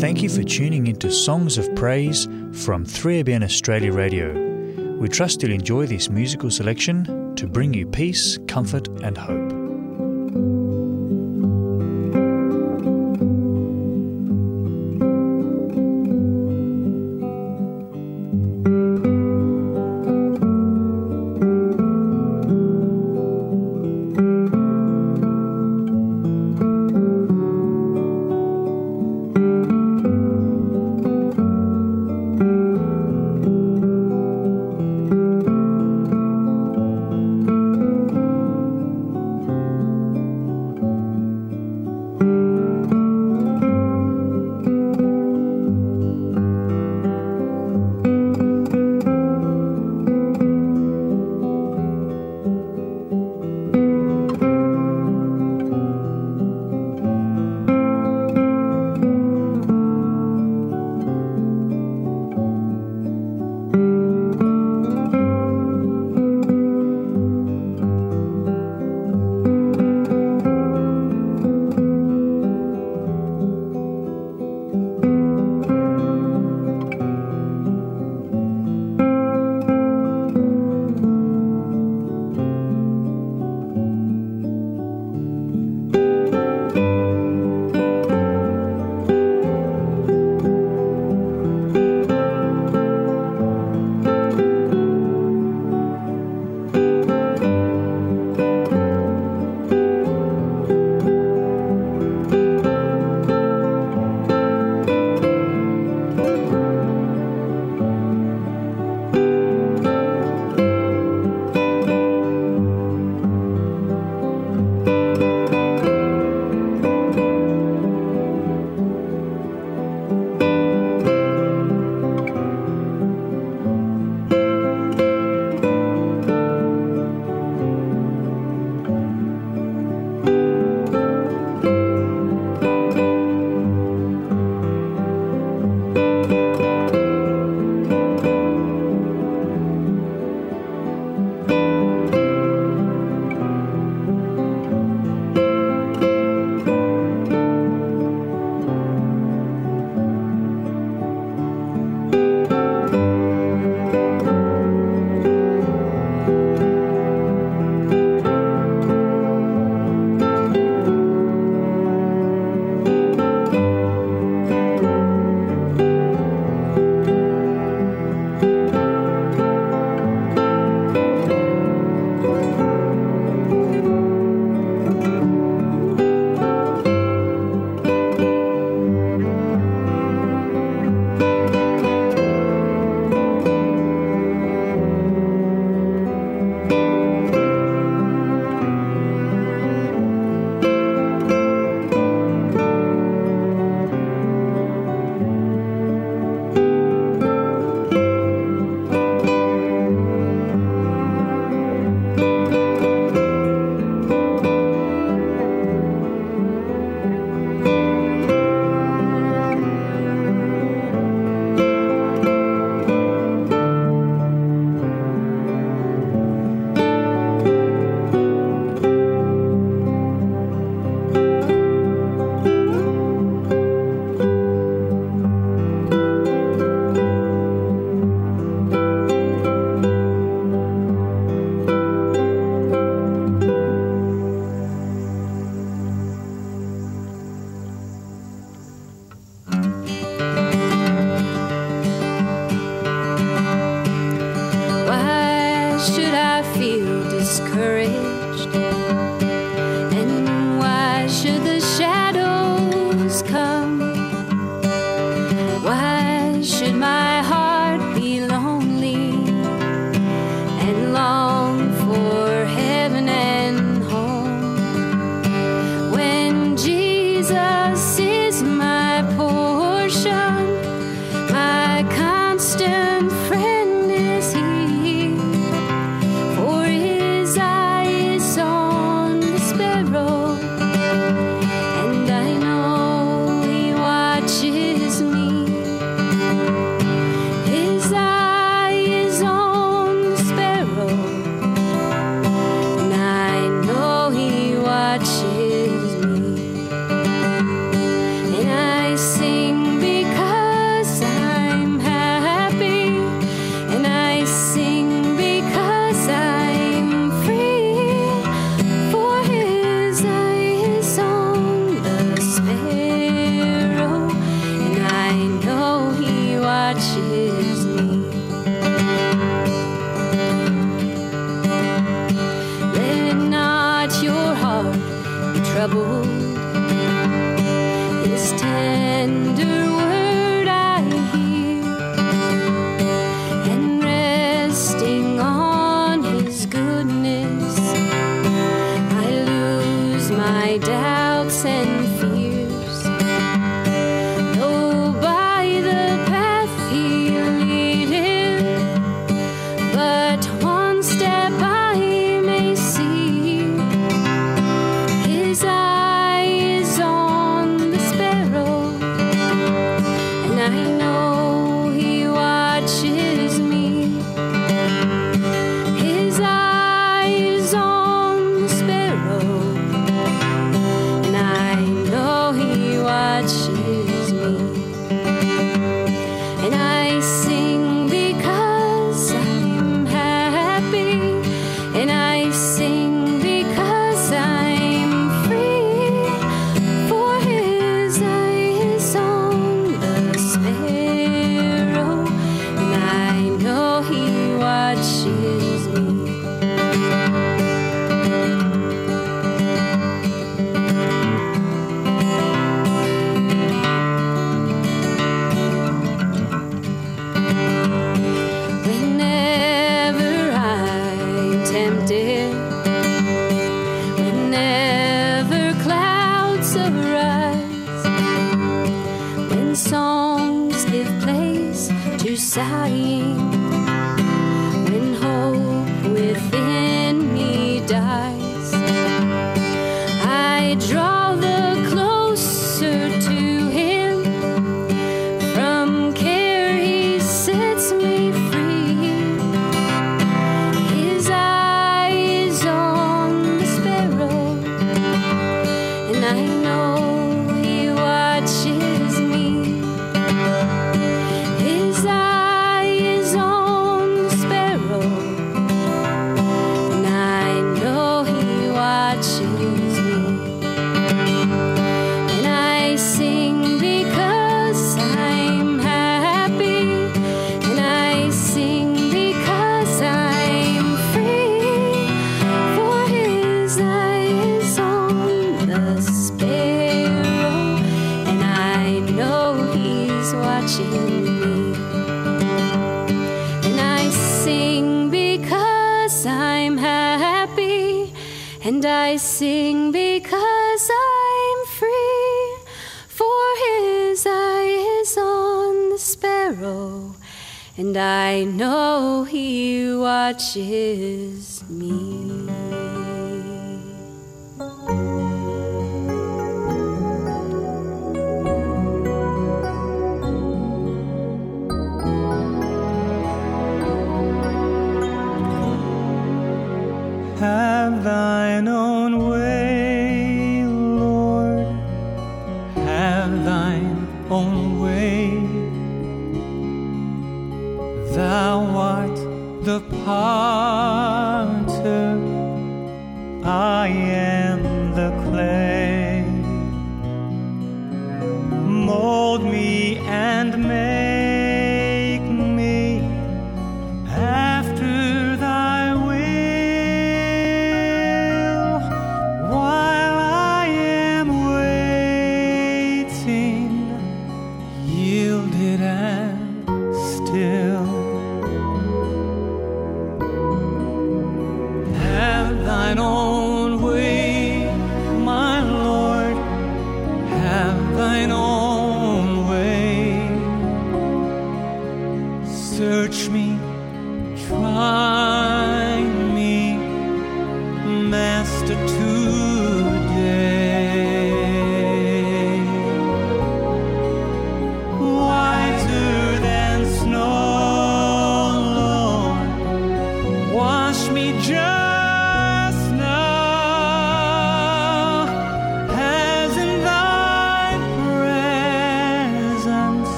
Thank you for tuning into Songs of Praise from 3ABN Australia Radio. We trust you'll enjoy this musical selection to bring you peace, comfort, and hope.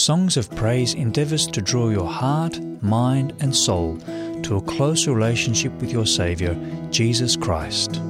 Songs of Praise endeavours to draw your heart, mind, and soul to a close relationship with your Saviour, Jesus Christ.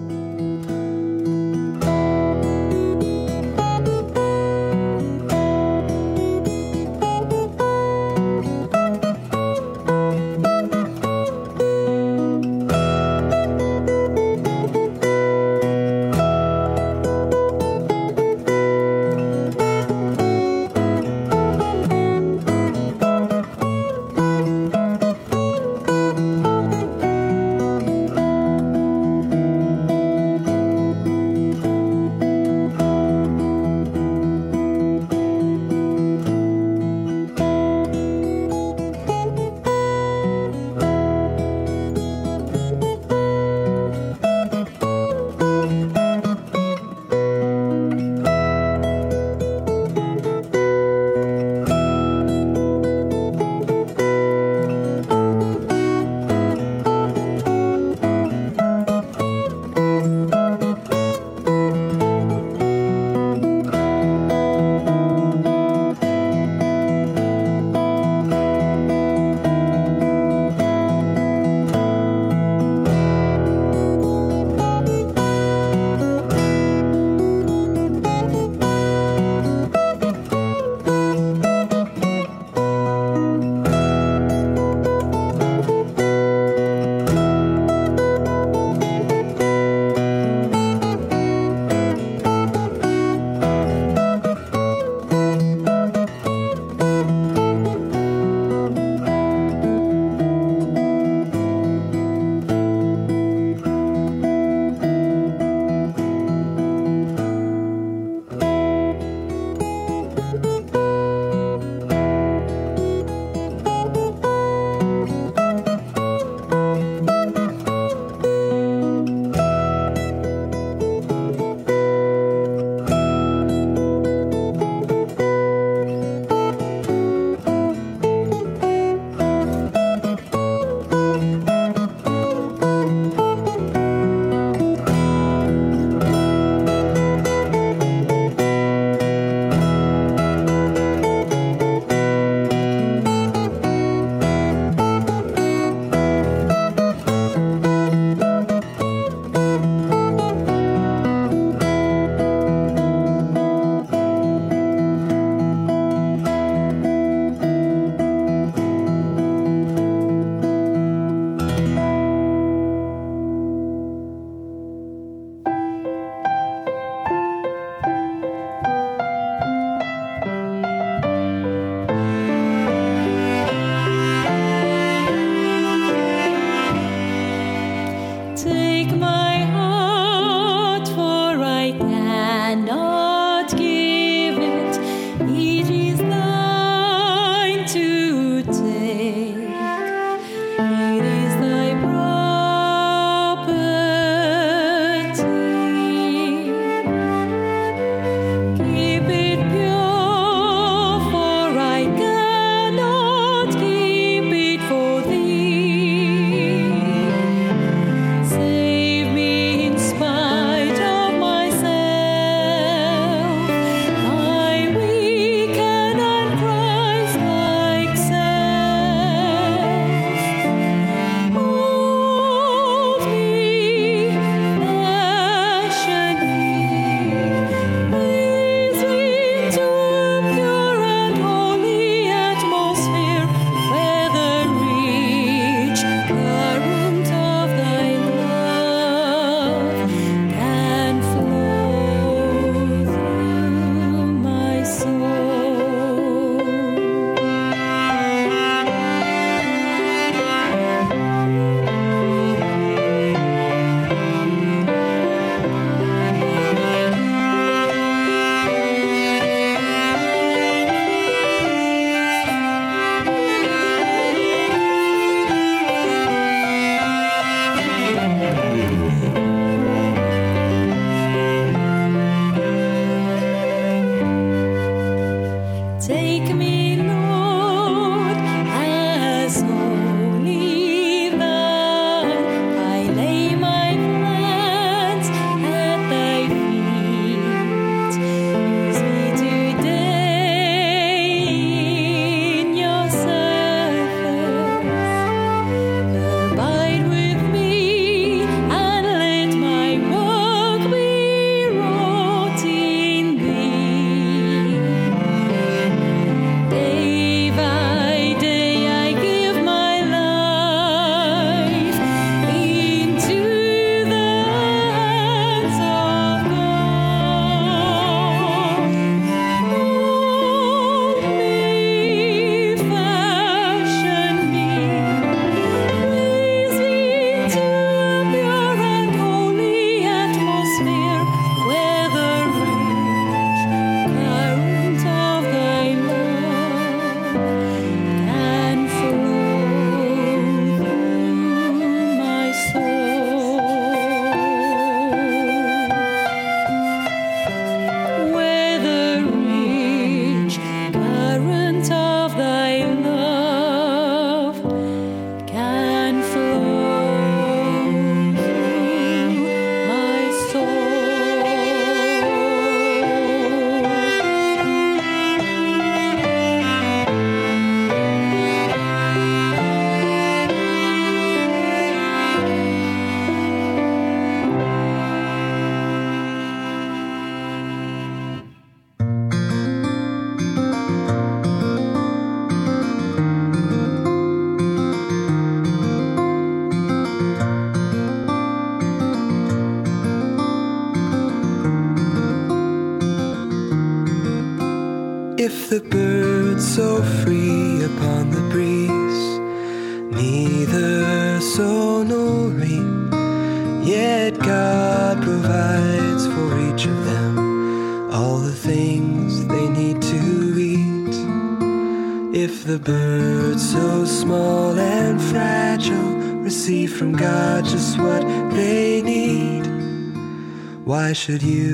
Should you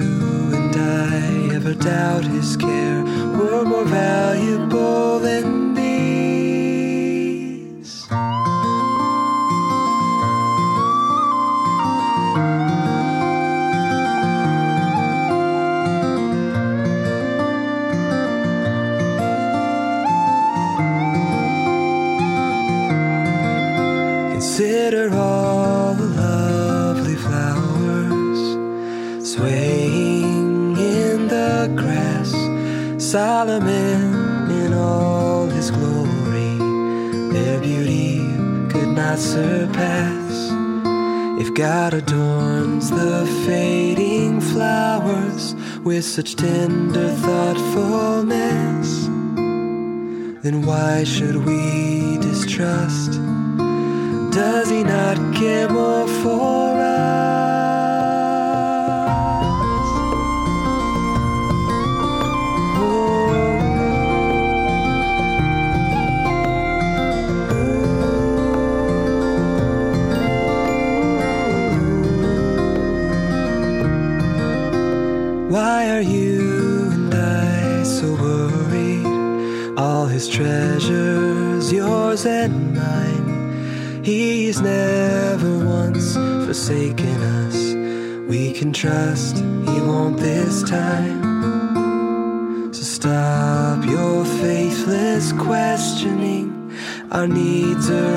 God adorns the fading flowers with such tender thoughtfulness, then why should we distrust? Does he not care more for forsaken us. We can trust he won't this time. So stop your faithless questioning. Our needs are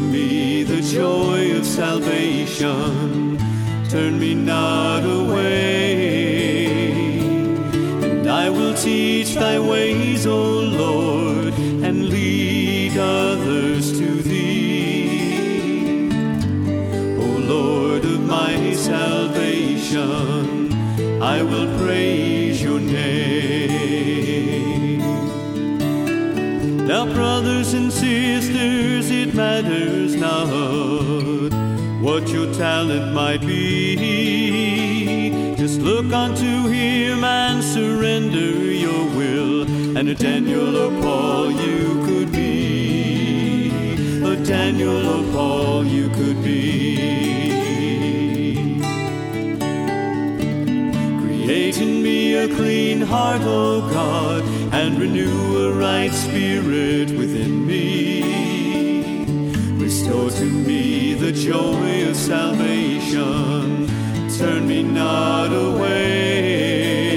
me the joy of salvation. Turn me not away. And I will teach thy ways, O Lord, and lead others to thee. O Lord of my salvation, I will praise your name. Now, brothers and sisters, matters not what your talent might be. Just look unto him and surrender your will, and a Daniel or Paul you could be. A Daniel or Paul you could be. Create in me a clean heart, O God, and renew a right spirit within me. Restore to me the joy of salvation. Turn me not away.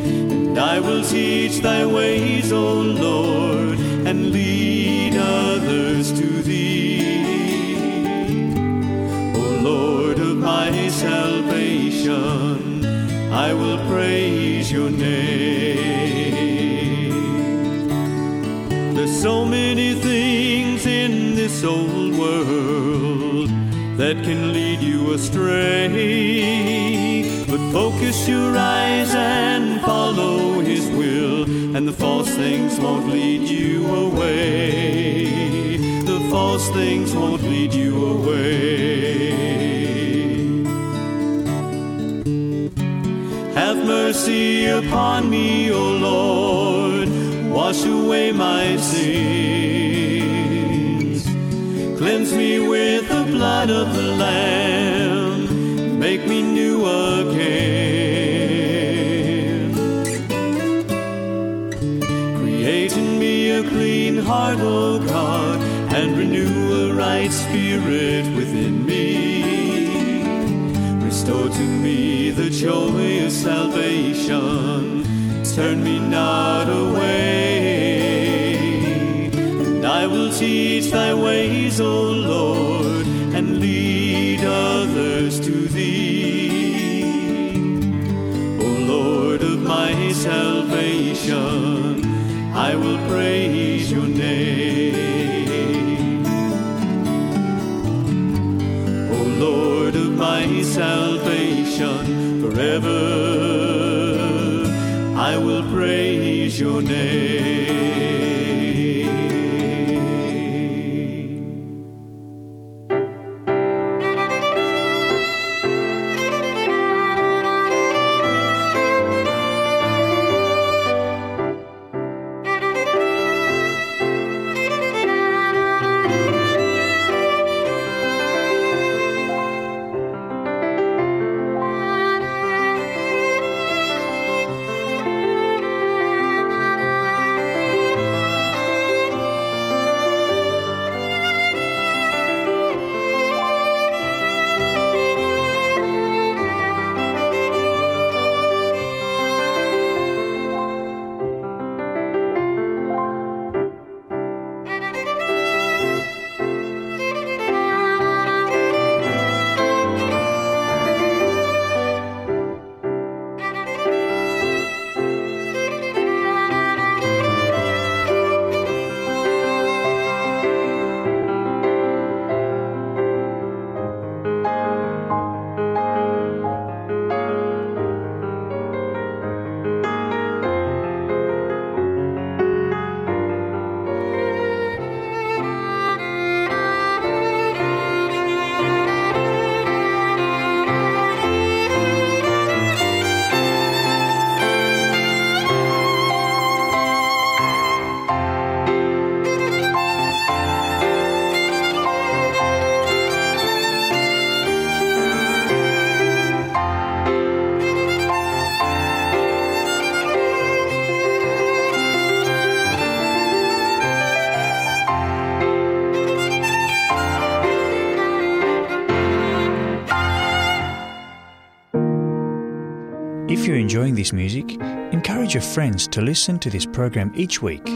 And I will teach thy ways, O Lord, old world that can lead you astray. But focus your eyes and follow His will, and the false things won't lead you away. The false things won't lead you away. Have mercy upon me, O Lord. Wash away my sins. Cleanse me with the blood of the Lamb. Make me new again. Create in me a clean heart, O God, and renew a right spirit within me. Restore to me the joy of salvation. Turn me not away. Teach thy ways, O Lord, and lead others to thee. O Lord of my salvation, I will praise your name. O Lord of my salvation, forever I will praise your name. Music, encourage your friends to listen to this program each week.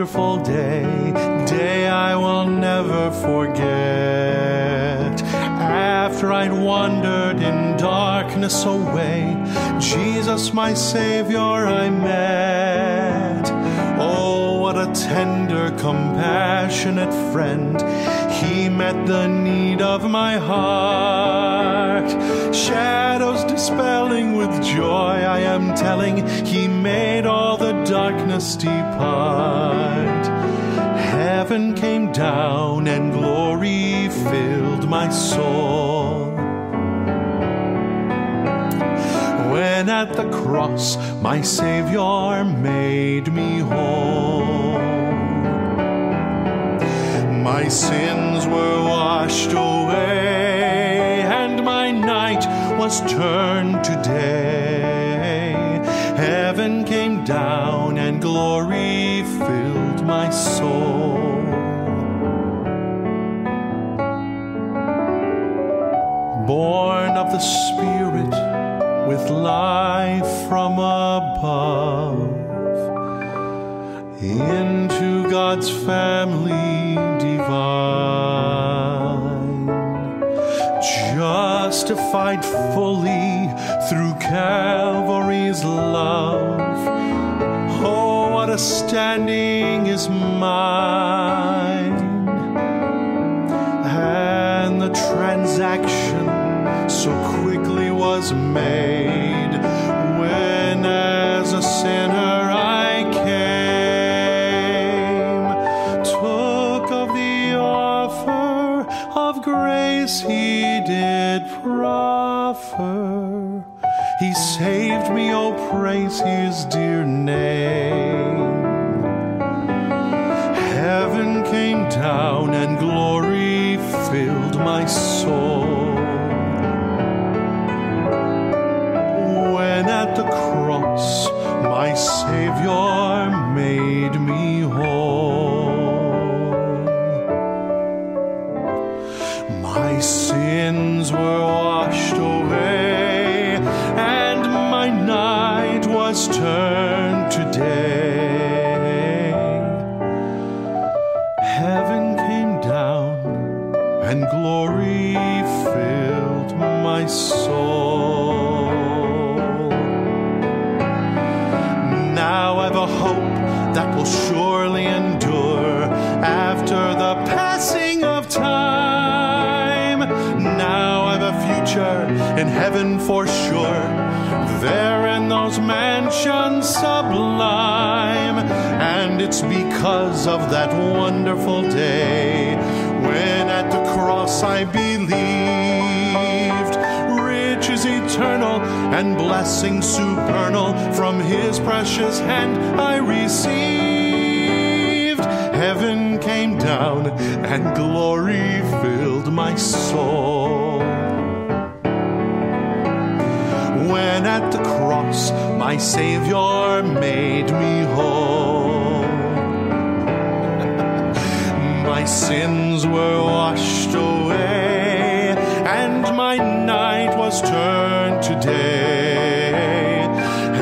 Wonderful day, day I will never forget. After I'd wandered in darkness away, Jesus, my Savior, I met. Oh, what a tender, compassionate friend. He met the need of my heart. Shadows dispelling with joy, I am telling, He made all darkness depart. Heaven came down and glory filled my soul. When at the cross my Savior made me whole. My sins were washed away, and my night was turned to day. Heaven came down, soul. Born of the Spirit with life from above into God's family divine. Justified fully through Calvary's love. Oh, a standing is mine. And the transaction so quickly was made when, as a sinner, I came, took of the offer of grace he did proffer. He saved me, oh, praise his cross my Savior made me whole. Because of that wonderful day when at the cross I believed riches eternal and blessings supernal from his precious hand I received. Heaven came down and glory filled my soul. When at the cross my Savior made me whole. My sins were washed away, and my night was turned to day.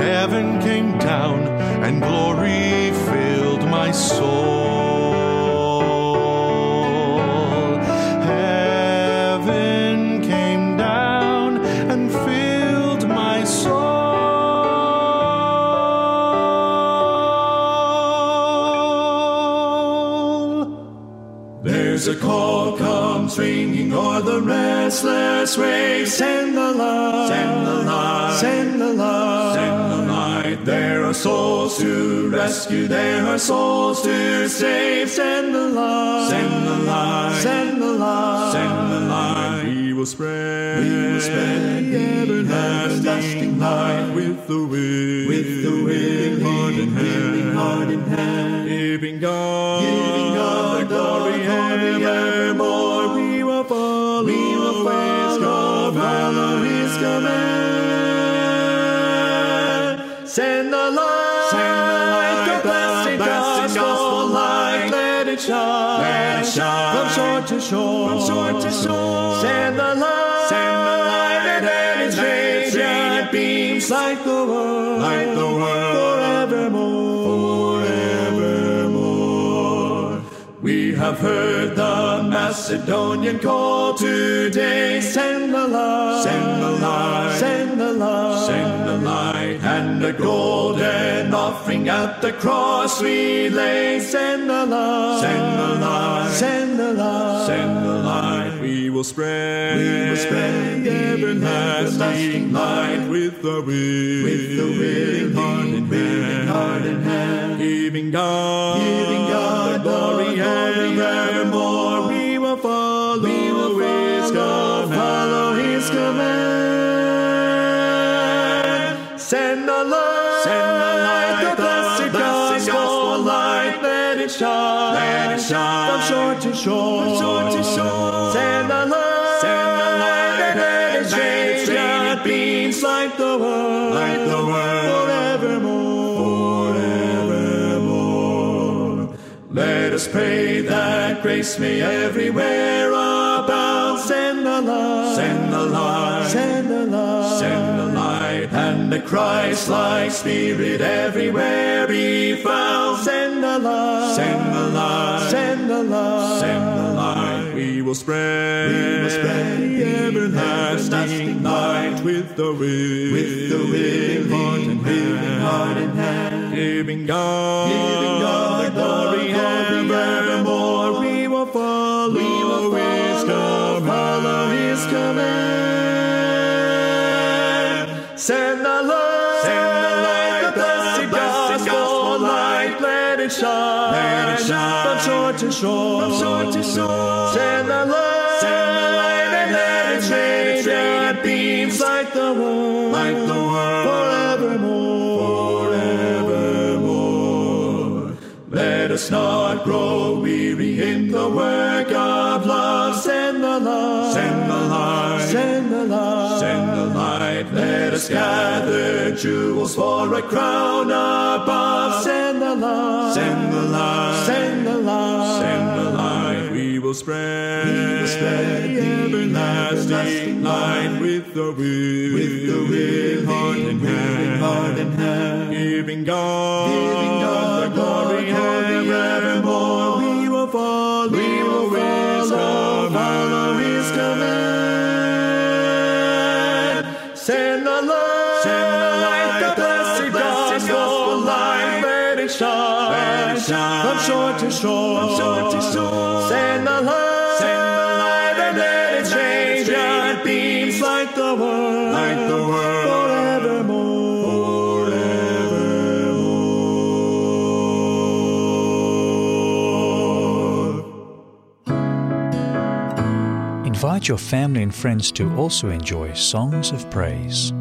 Heaven came down, and glory filled my soul. Call comes ringing o'er the restless waves. Send the light, send the light, send the light, send the light. There are souls to rescue, there are souls to save. Send the light, send the light, send the light, send the light. We will spread, we will spread the everlasting light with the wind, with the wind, heart in hand, heart in hand. Giving God, Sing the light, the blessing, the gospel, light. Let it shine. Let it shine. From shore to shore. From shore to shore. Send the light. Send the light. And let its radiant, radiant beams light the world. Light the world. Forevermore. Forevermore. We have heard the Macedonian call today. Send the light. Send the light. Send the light. Send the light and the golden offering at the cross we lay. Send the light, send the light, send the light, send the light. We will spread, we will spread the everlasting light with the will, with the willing heart and hand, heart and hand, giving God, giving God the glory Send the light, send the light, the blessed gospel light, let it shine, let it shine from shore to shore, from shore to shore. Send the light, send the light, and let it change it beams like the world, like the world, forevermore, forevermore. Let us pray that grace may everywhere the Christ-like Spirit everywhere be found. Send the light, send the light, send the light, send the light. We will spread, we will spread the everlasting light with the will, with the willing heart and hand, heart and hand, giving God, giving God the glory evermore. We will follow, we will follow His command. Send the light, send the light, the blessed gospel light, let it shine, let it shine. from shore to shore, from shore to shore. Send the light, send the light, and let it change it beams. like the world, like the world, forevermore, forevermore. Let us not grow weary in the work us gather jewels for a crown above. Send the light, send the light, send the light, send the light. We will spread, we will spread the everlasting light with the will, with the will, heart and hand, heart and hand, giving God, giving God Invite your family and friends to also enjoy songs of praise.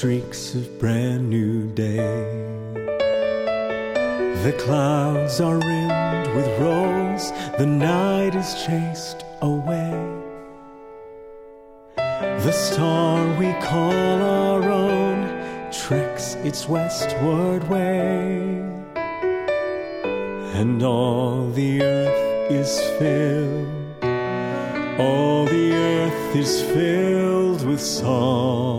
Streaks of brand new day. The clouds are rimmed with rose, the night is chased away. The star we call our own treks its westward way, and all the earth is filled all the earth is filled with song.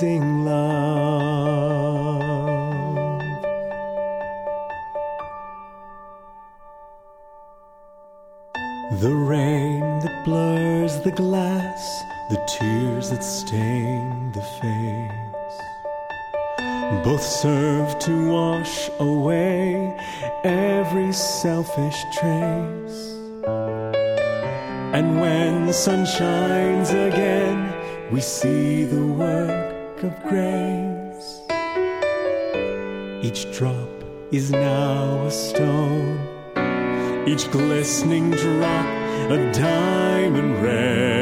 Amazing love. The rain that blurs the glass, the tears that stain the face, both serve to wash away every selfish trace. And when the sun shines again, we see the work of grace. Each drop is now a stone each glistening drop a diamond rare.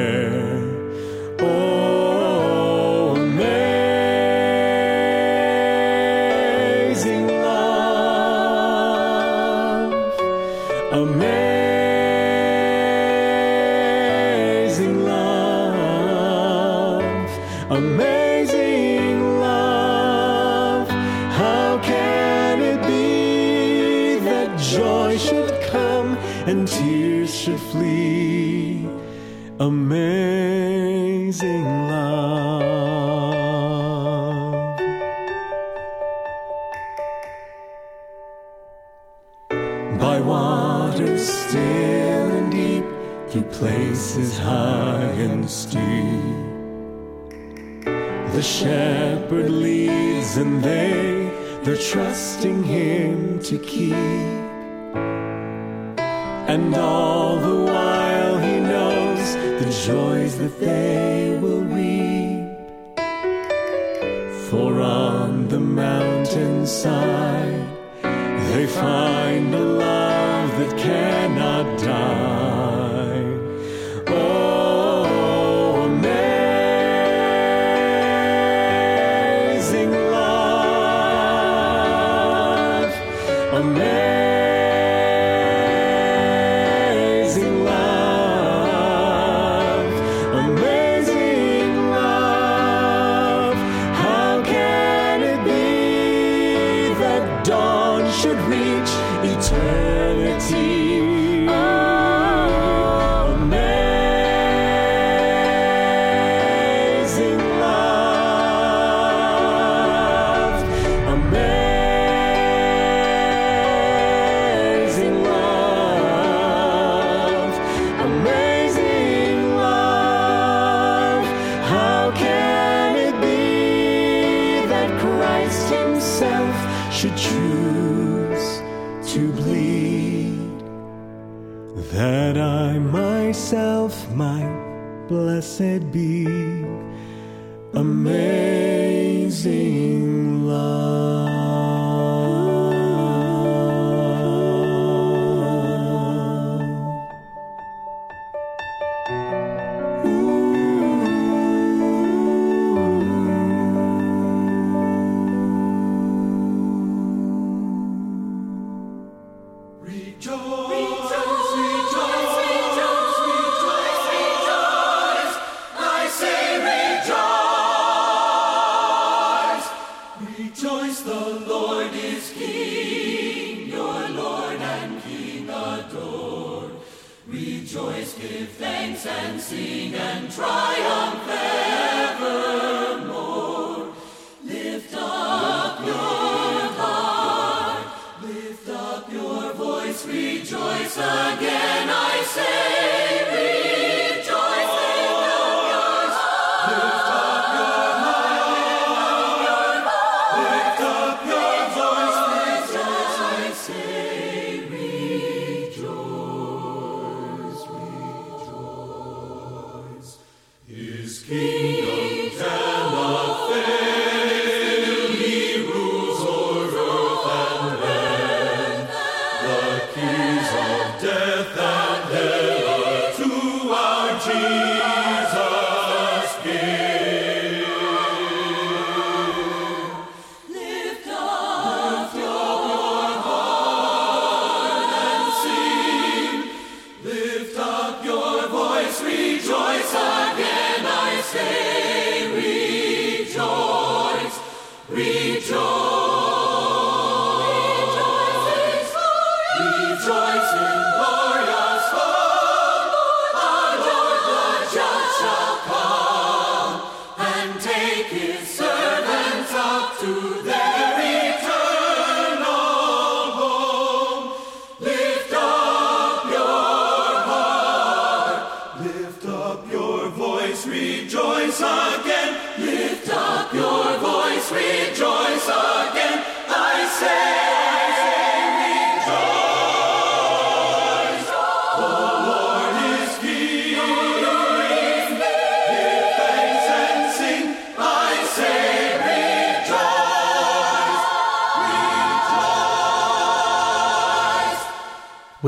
Mountainside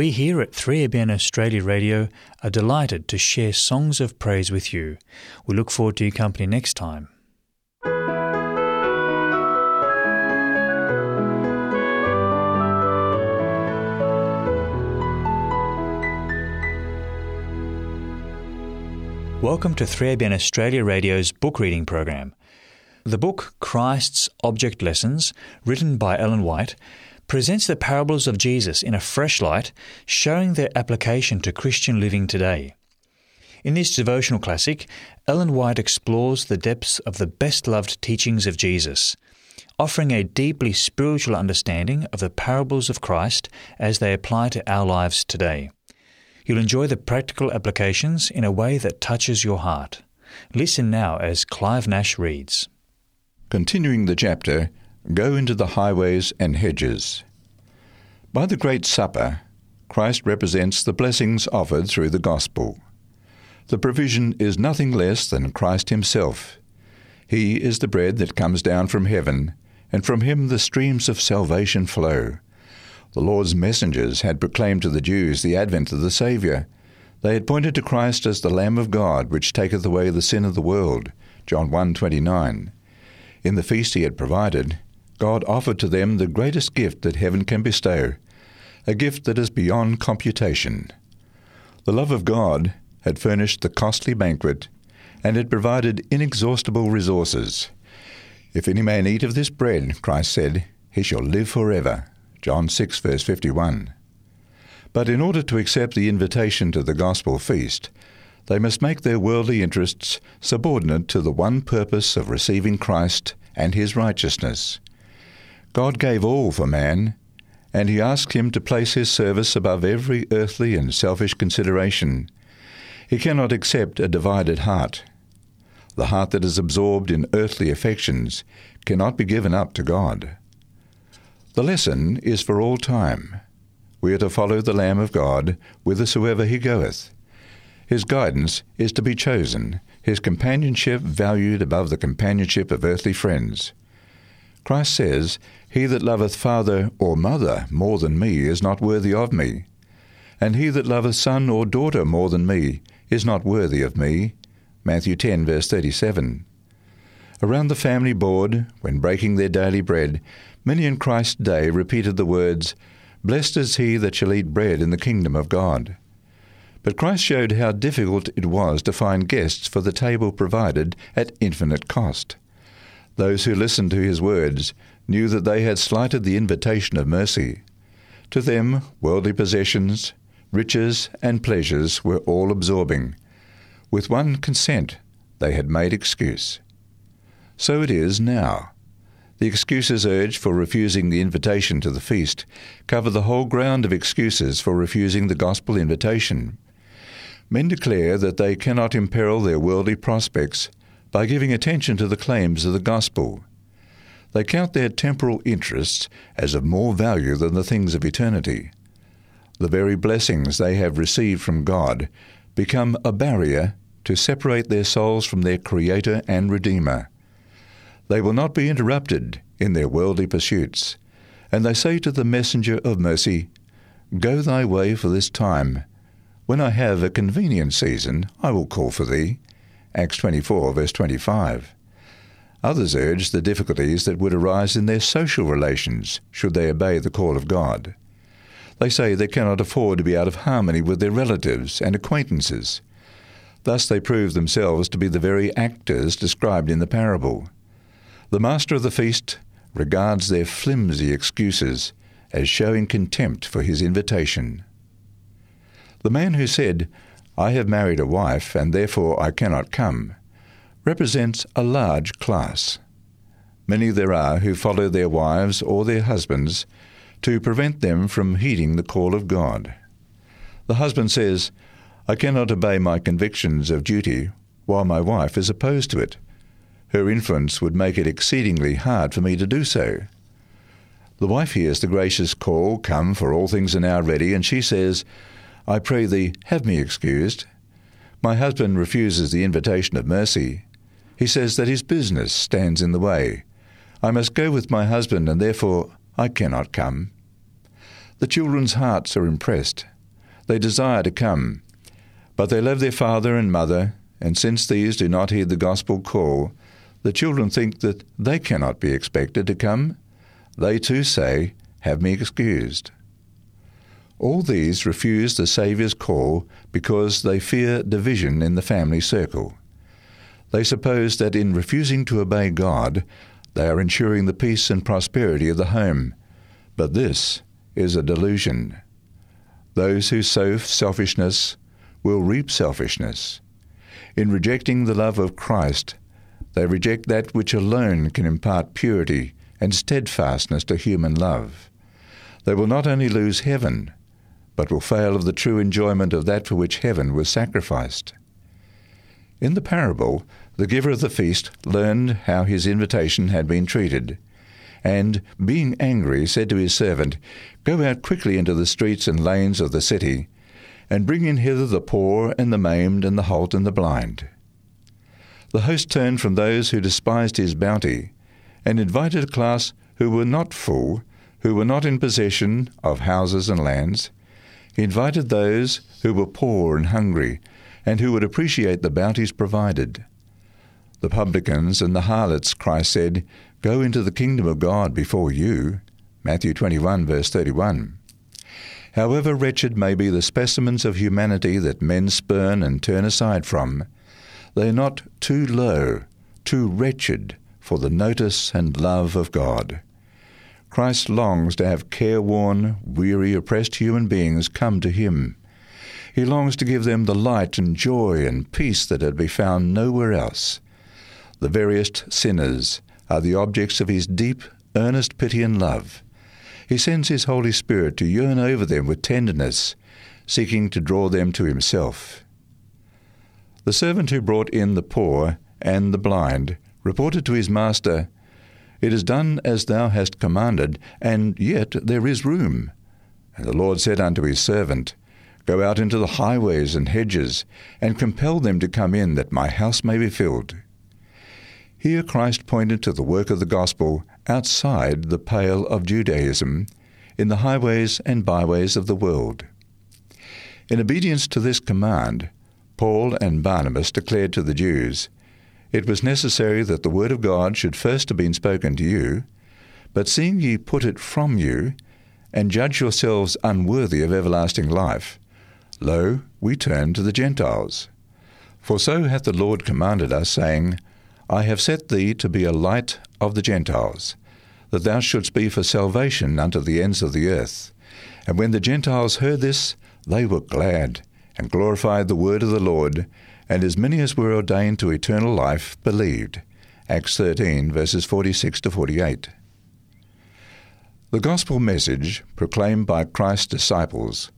We here at 3ABN Australia Radio are delighted to share songs of praise with you. We look forward to your company next time. Welcome to 3ABN Australia Radio's book reading program. The book Christ's Object Lessons, written by Ellen White, presents the parables of Jesus in a fresh light, showing their application to Christian living today. In this devotional classic, Ellen White explores the depths of the best loved teachings of Jesus, offering a deeply spiritual understanding of the parables of Christ as they apply to our lives today. You'll enjoy the practical applications in a way that touches your heart. Listen now as Clive Nash reads. Continuing the chapter, Go into the highways and hedges. By the Great Supper, Christ represents the blessings offered through the gospel. The provision is nothing less than Christ Himself. He is the bread that comes down from heaven, and from Him the streams of salvation flow. The Lord's messengers had proclaimed to the Jews the advent of the Saviour. They had pointed to Christ as the Lamb of God, which taketh away the sin of the world. John 1:29. In the feast he had provided, God offered to them the greatest gift that heaven can bestow, a gift that is beyond computation. The love of God had furnished the costly banquet, and had provided inexhaustible resources. If any man eat of this bread, Christ said, he shall live forever. John 6, verse 51. But in order to accept the invitation to the gospel feast, they must make their worldly interests subordinate to the one purpose of receiving Christ and his righteousness. God gave all for man, and he asked him to place his service above every earthly and selfish consideration. He cannot accept a divided heart. The heart that is absorbed in earthly affections cannot be given up to God. The lesson is for all time. We are to follow the Lamb of God whithersoever he goeth. His guidance is to be chosen, his companionship valued above the companionship of earthly friends. Christ says, He that loveth father or mother more than me is not worthy of me, and he that loveth son or daughter more than me is not worthy of me. Matthew 10, verse 37. Around the family board, when breaking their daily bread, many in Christ's day repeated the words, Blessed is he that shall eat bread in the kingdom of God. But Christ showed how difficult it was to find guests for the table provided at infinite cost. Those who listened to his words knew that they had slighted the invitation of mercy. To them, worldly possessions, riches, and pleasures were all absorbing. With one consent, they had made excuse. So it is now. The excuses urged for refusing the invitation to the feast cover the whole ground of excuses for refusing the gospel invitation. Men declare that they cannot imperil their worldly prospects by giving attention to the claims of the gospel. They count their temporal interests as of more value than the things of eternity. The very blessings they have received from God become a barrier to separate their souls from their Creator and Redeemer. They will not be interrupted in their worldly pursuits, and they say to the messenger of mercy, Go thy way for this time. When I have a convenient season, I will call for thee. Acts 24, verse 25. Others urge the difficulties that would arise in their social relations should they obey the call of God. They say they cannot afford to be out of harmony with their relatives and acquaintances. Thus they prove themselves to be the very actors described in the parable. The master of the feast regards their flimsy excuses as showing contempt for his invitation. The man who said, I have married a wife, and therefore I cannot come, represents a large class. Many there are who follow their wives or their husbands to prevent them from heeding the call of God. The husband says, I cannot obey my convictions of duty while my wife is opposed to it. Her influence would make it exceedingly hard for me to do so. The wife hears the gracious call, Come, for all things are now ready, and she says, I pray thee, have me excused. My husband refuses the invitation of mercy. He says that his business stands in the way. I must go with my husband, and therefore I cannot come. The children's hearts are impressed. They desire to come, but they love their father and mother, and since these do not heed the gospel call, the children think that they cannot be expected to come. They too say, Have me excused. All these refuse the Saviour's call because they fear division in the family circle. They suppose that in refusing to obey God, they are ensuring the peace and prosperity of the home. But this is a delusion. Those who sow selfishness will reap selfishness. In rejecting the love of Christ, they reject that which alone can impart purity and steadfastness to human love. They will not only lose heaven, but will fail of the true enjoyment of that for which heaven was sacrificed. In the parable, the giver of the feast learned how his invitation had been treated, and, being angry, said to his servant, Go out quickly into the streets and lanes of the city, and bring in hither the poor and the maimed and the halt and the blind. The host turned from those who despised his bounty, and invited a class who were not full, who were not in possession of houses and lands, he invited those who were poor and hungry, and who would appreciate the bounties provided. The publicans and the harlots, Christ said, Go into the kingdom of God before you. Matthew 21, verse 31. However wretched may be the specimens of humanity that men spurn and turn aside from, they are not too low, too wretched for the notice and love of God. Christ longs to have careworn, weary, oppressed human beings come to him. He longs to give them the light and joy and peace that are to be found nowhere else. The veriest sinners are the objects of his deep, earnest pity and love. He sends his Holy Spirit to yearn over them with tenderness, seeking to draw them to himself. The servant who brought in the poor and the blind reported to his master, it is done as thou hast commanded, and yet there is room. And the Lord said unto his servant, Go out into the highways and hedges, and compel them to come in, that my house may be filled. Here Christ pointed to the work of the gospel outside the pale of Judaism, in the highways and byways of the world. In obedience to this command, Paul and Barnabas declared to the Jews, it was necessary that the word of God should first have been spoken to you, but seeing ye put it from you, and judge yourselves unworthy of everlasting life, lo, we turn to the Gentiles. For so hath the Lord commanded us, saying, I have set thee to be a light of the Gentiles, that thou shouldst be for salvation unto the ends of the earth. And when the Gentiles heard this, they were glad, and glorified the word of the Lord, and as many as were ordained to eternal life believed. Acts 13, verses 46 to 48. The gospel message proclaimed by Christ's disciples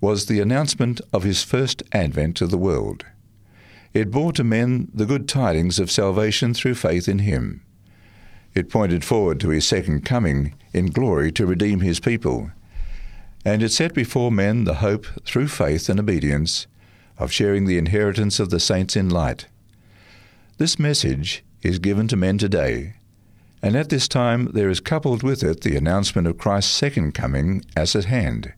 was the announcement of his first advent to the world. It bore to men the good tidings of salvation through faith in him. It pointed forward to his second coming in glory to redeem his people. And it set before men the hope, through faith and obedience, of sharing the inheritance of the saints in light. This message is given to men today, and at this time there is coupled with it the announcement of Christ's second coming as at hand.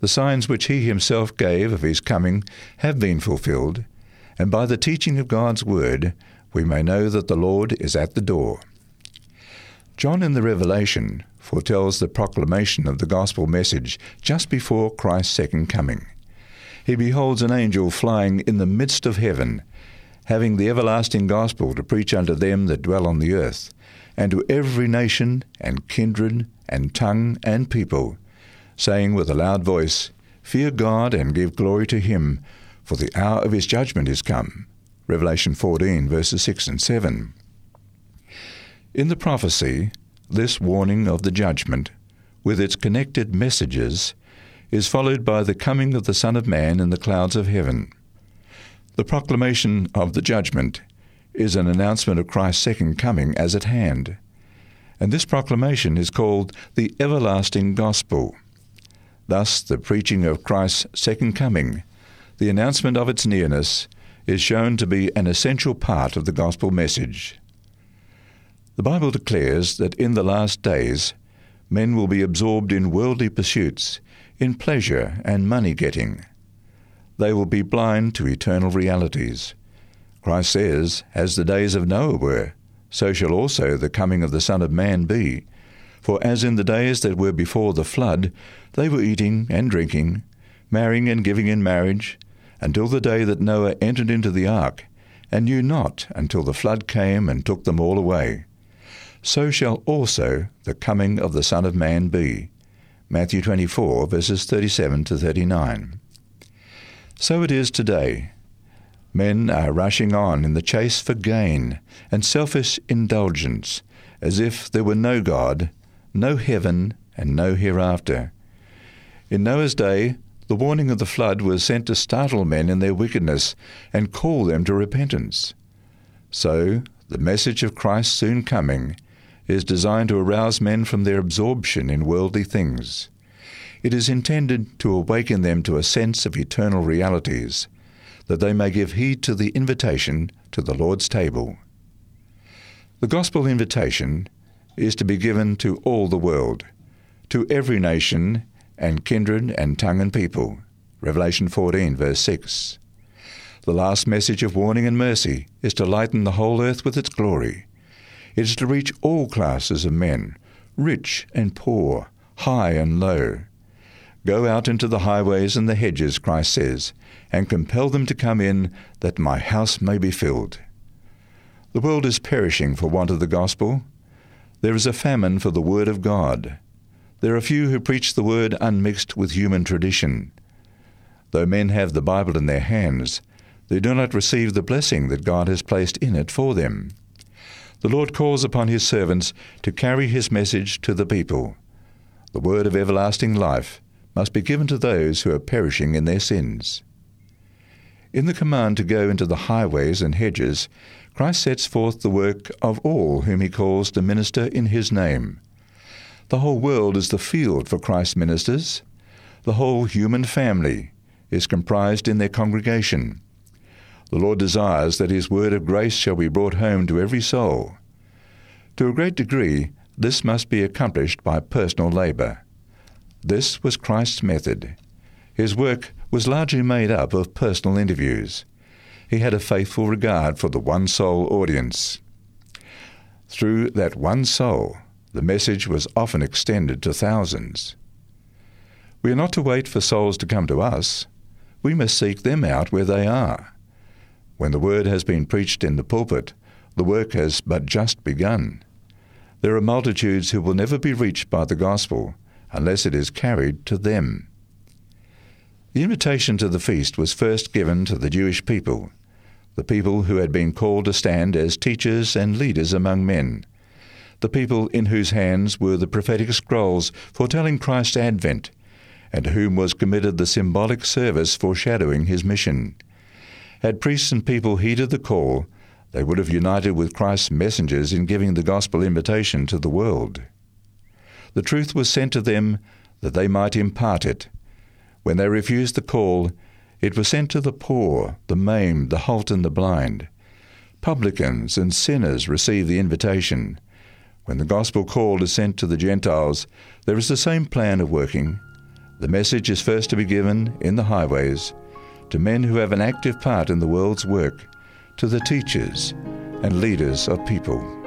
The signs which he himself gave of his coming have been fulfilled, and by the teaching of God's word we may know that the Lord is at the door. John in the Revelation foretells the proclamation of the gospel message just before Christ's second coming he beholds an angel flying in the midst of heaven, having the everlasting gospel to preach unto them that dwell on the earth, and to every nation, and kindred, and tongue, and people, saying with a loud voice, Fear God, and give glory to him, for the hour of his judgment is come. Revelation 14, verses 6 and 7. In the prophecy, this warning of the judgment, with its connected messages, is followed by the coming of the Son of Man in the clouds of heaven. The proclamation of the judgment is an announcement of Christ's second coming as at hand. And this proclamation is called the everlasting gospel. Thus, the preaching of Christ's second coming, the announcement of its nearness, is shown to be an essential part of the gospel message. The Bible declares that in the last days, men will be absorbed in worldly pursuits, in pleasure and money getting. They will be blind to eternal realities. Christ says, As the days of Noah were, so shall also the coming of the Son of Man be. For as in the days that were before the flood, they were eating and drinking, marrying and giving in marriage, until the day that Noah entered into the ark, and knew not until the flood came and took them all away. So shall also the coming of the Son of Man be. Matthew 24, verses 37 to 39. So it is today. Men are rushing on in the chase for gain and selfish indulgence, as if there were no God, no heaven, and no hereafter. In Noah's day, the warning of the flood was sent to startle men in their wickedness and call them to repentance. So, the message of Christ's soon coming is designed to arouse men from their absorption in worldly things. It is intended to awaken them to a sense of eternal realities that they may give heed to the invitation to the Lord's table. The gospel invitation is to be given to all the world, to every nation and kindred and tongue and people. Revelation 14, verse 6. The last message of warning and mercy is to lighten the whole earth with its glory. It is to reach all classes of men, rich and poor, high and low. Go out into the highways and the hedges, Christ says, and compel them to come in, that my house may be filled. The world is perishing for want of the gospel. There is a famine for the word of God. There are few who preach the word unmixed with human tradition. Though men have the Bible in their hands, they do not receive the blessing that God has placed in it for them. The Lord calls upon his servants to carry his message to the people. The word of everlasting life must be given to those who are perishing in their sins. In the command to go into the highways and hedges, Christ sets forth the work of all whom he calls to minister in his name. The whole world is the field for Christ's ministers. The whole human family is comprised in their congregation. The Lord desires that his word of grace shall be brought home to every soul. To a great degree, this must be accomplished by personal labor. This was Christ's method. His work was largely made up of personal interviews. He had a faithful regard for the one soul audience. Through that one soul, the message was often extended to thousands. We are not to wait for souls to come to us. We must seek them out where they are. When the word has been preached in the pulpit, the work has but just begun. There are multitudes who will never be reached by the gospel unless it is carried to them. The invitation to the feast was first given to the Jewish people, the people who had been called to stand as teachers and leaders among men, the people in whose hands were the prophetic scrolls foretelling Christ's advent, and to whom was committed the symbolic service foreshadowing his mission. Had priests and people heeded the call, they would have united with Christ's messengers in giving the gospel invitation to the world. The truth was sent to them that they might impart it when they refused the call, it was sent to the poor, the maimed, the halt, and the blind. Publicans and sinners receive the invitation. When the gospel call is sent to the Gentiles, there is the same plan of working. The message is first to be given in the highways to men who have an active part in the world's work, to the teachers and leaders of people.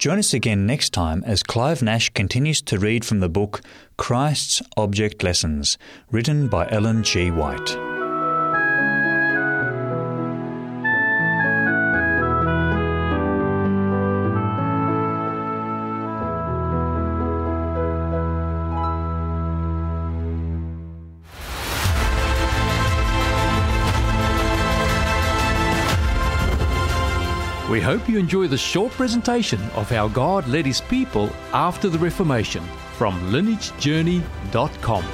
Join us again next time as Clive Nash continues to read from the book Christ's Object Lessons, written by Ellen G. White. We hope you enjoy the short presentation of how God led his people after the Reformation from lineagejourney.com.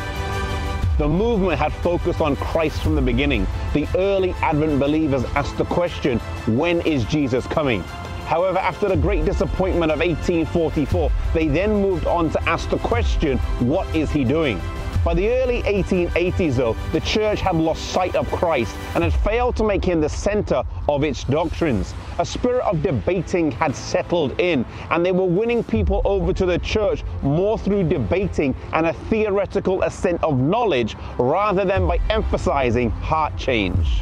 The movement had focused on Christ from the beginning. The early Advent believers asked the question, when is Jesus coming? However, after the great disappointment of 1844, they then moved on to ask the question, what is he doing? By the early 1880s, though, the church had lost sight of Christ and had failed to make him the center of its doctrines. A spirit of debating had settled in, and they were winning people over to the church more through debating and a theoretical assent of knowledge rather than by emphasizing heart change.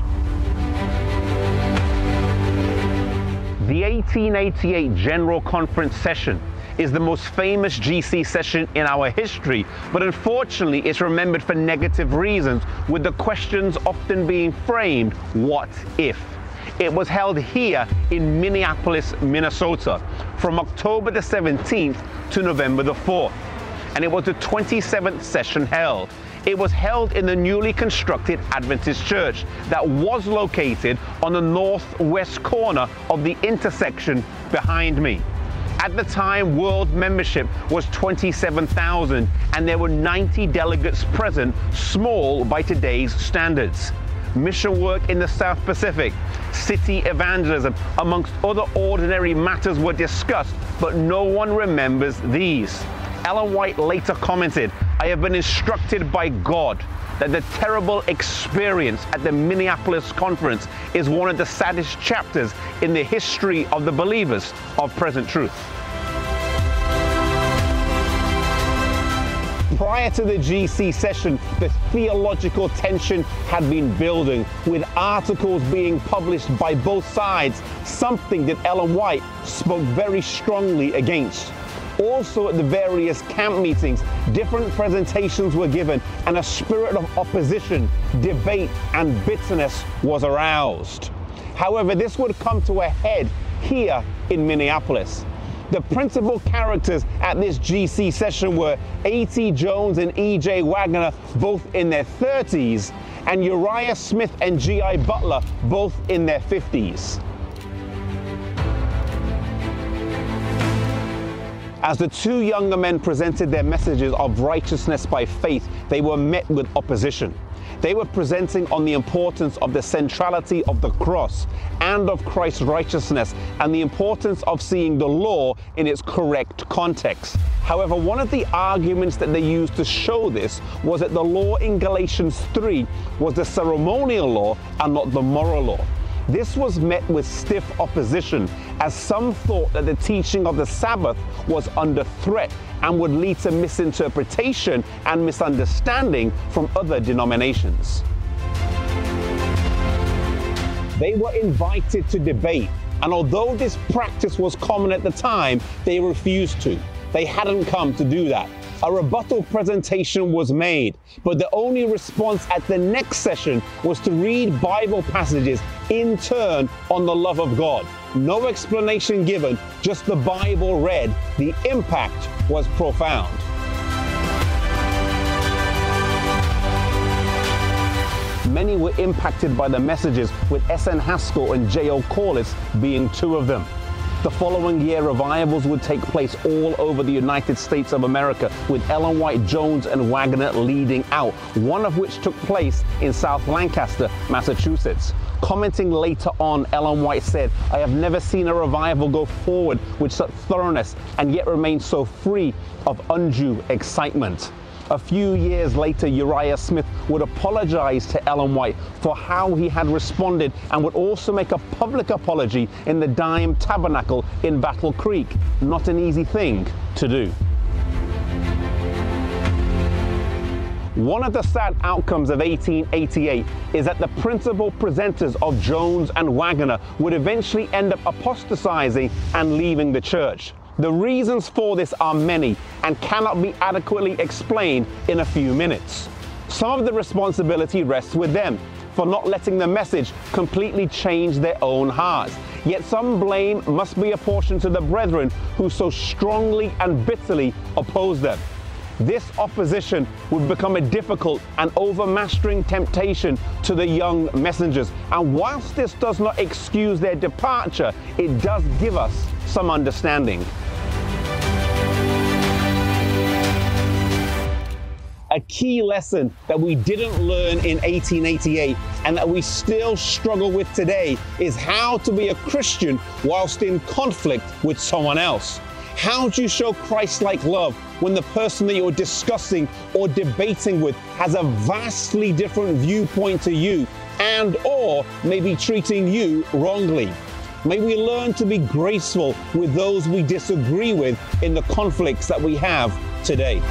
The 1888 General Conference session is the most famous GC session in our history, but unfortunately it's remembered for negative reasons, with the questions often being framed, what if? It was held here in Minneapolis, Minnesota, from October the 17th to November the 4th, and it was the 27th session held. It was held in the newly constructed Adventist church that was located on the northwest corner of the intersection behind me. At the time, world membership was 27,000 and there were 90 delegates present, small by today's standards. Mission work in the South Pacific, city evangelism, amongst other ordinary matters were discussed, but no one remembers these. Ellen White later commented, I have been instructed by God that the terrible experience at the Minneapolis conference is one of the saddest chapters in the history of the believers of present truth. Prior to the GC session, the theological tension had been building, with articles being published by both sides, something that Ellen White spoke very strongly against. Also, at the various camp meetings, different presentations were given, and a spirit of opposition, debate, and bitterness was aroused. However, this would come to a head here in Minneapolis. The principal characters at this GC session were A.T. Jones and E.J. Waggoner, both in their 30s, and Uriah Smith and G.I. Butler, both in their 50s. As the two younger men presented their messages of righteousness by faith, they were met with opposition. They were presenting on the importance of the centrality of the cross and of Christ's righteousness and the importance of seeing the law in its correct context. However, one of the arguments that they used to show this was that the law in Galatians 3 was the ceremonial law and not the moral law. This was met with stiff opposition, as some thought that the teaching of the Sabbath was under threat and would lead to misinterpretation and misunderstanding from other denominations. They were invited to debate, and although this practice was common at the time, they refused to. They hadn't come to do that. A rebuttal presentation was made, but the only response at the next session was to read Bible passages in turn on the love of God. No explanation given, just the Bible read. The impact was profound. Many were impacted by the messages, with S.N. Haskell and J.O. Corliss being two of them. The following year, revivals would take place all over the United States of America, with Ellen White Jones and Waggoner leading out, one of which took place in South Lancaster, Massachusetts. Commenting later on, Ellen White said, I have never seen a revival go forward with such thoroughness and yet remain so free of undue excitement. A few years later, Uriah Smith would apologize to Ellen White for how he had responded and would also make a public apology in the Dime Tabernacle in Battle Creek. Not an easy thing to do. One of the sad outcomes of 1888 is that the principal presenters of Jones and Waggoner would eventually end up apostatizing and leaving the church. The reasons for this are many and cannot be adequately explained in a few minutes. Some of the responsibility rests with them for not letting the message completely change their own hearts. Yet some blame must be apportioned to the brethren who so strongly and bitterly oppose them. This opposition would become a difficult and overmastering temptation to the young messengers. And whilst this does not excuse their departure, it does give us some understanding. A key lesson that we didn't learn in 1888 and that we still struggle with today is how to be a Christian whilst in conflict with someone else. How do you show Christ like love when the person that you're discussing or debating with has a vastly different viewpoint to you and or may be treating you wrongly? May we learn to be graceful with those we disagree with in the conflicts that we have today.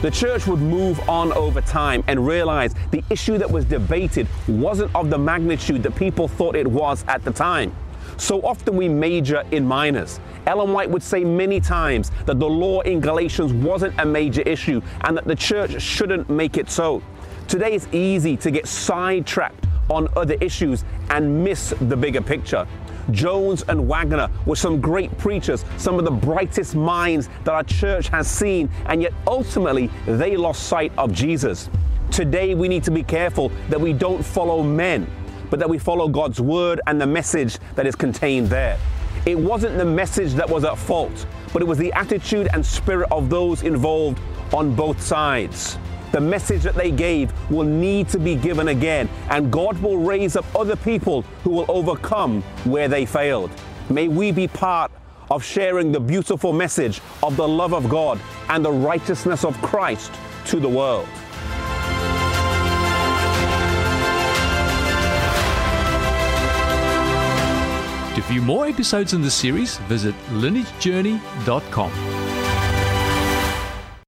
The church would move on over time and realize the issue that was debated wasn't of the magnitude that people thought it was at the time. So often we major in minors. Ellen White would say many times that the law in Galatians wasn't a major issue and that the church shouldn't make it so. Today it's easy to get sidetracked on other issues and miss the bigger picture. Jones and Waggoner were some great preachers, some of the brightest minds that our church has seen, and yet ultimately they lost sight of Jesus. Today we need to be careful that we don't follow men, but that we follow God's word and the message that is contained there. It wasn't the message that was at fault, but it was the attitude and spirit of those involved on both sides the message that they gave will need to be given again, and God will raise up other people who will overcome where they failed. May we be part of sharing the beautiful message of the love of God and the righteousness of Christ to the world. To view more episodes in this series, visit lineagejourney.com.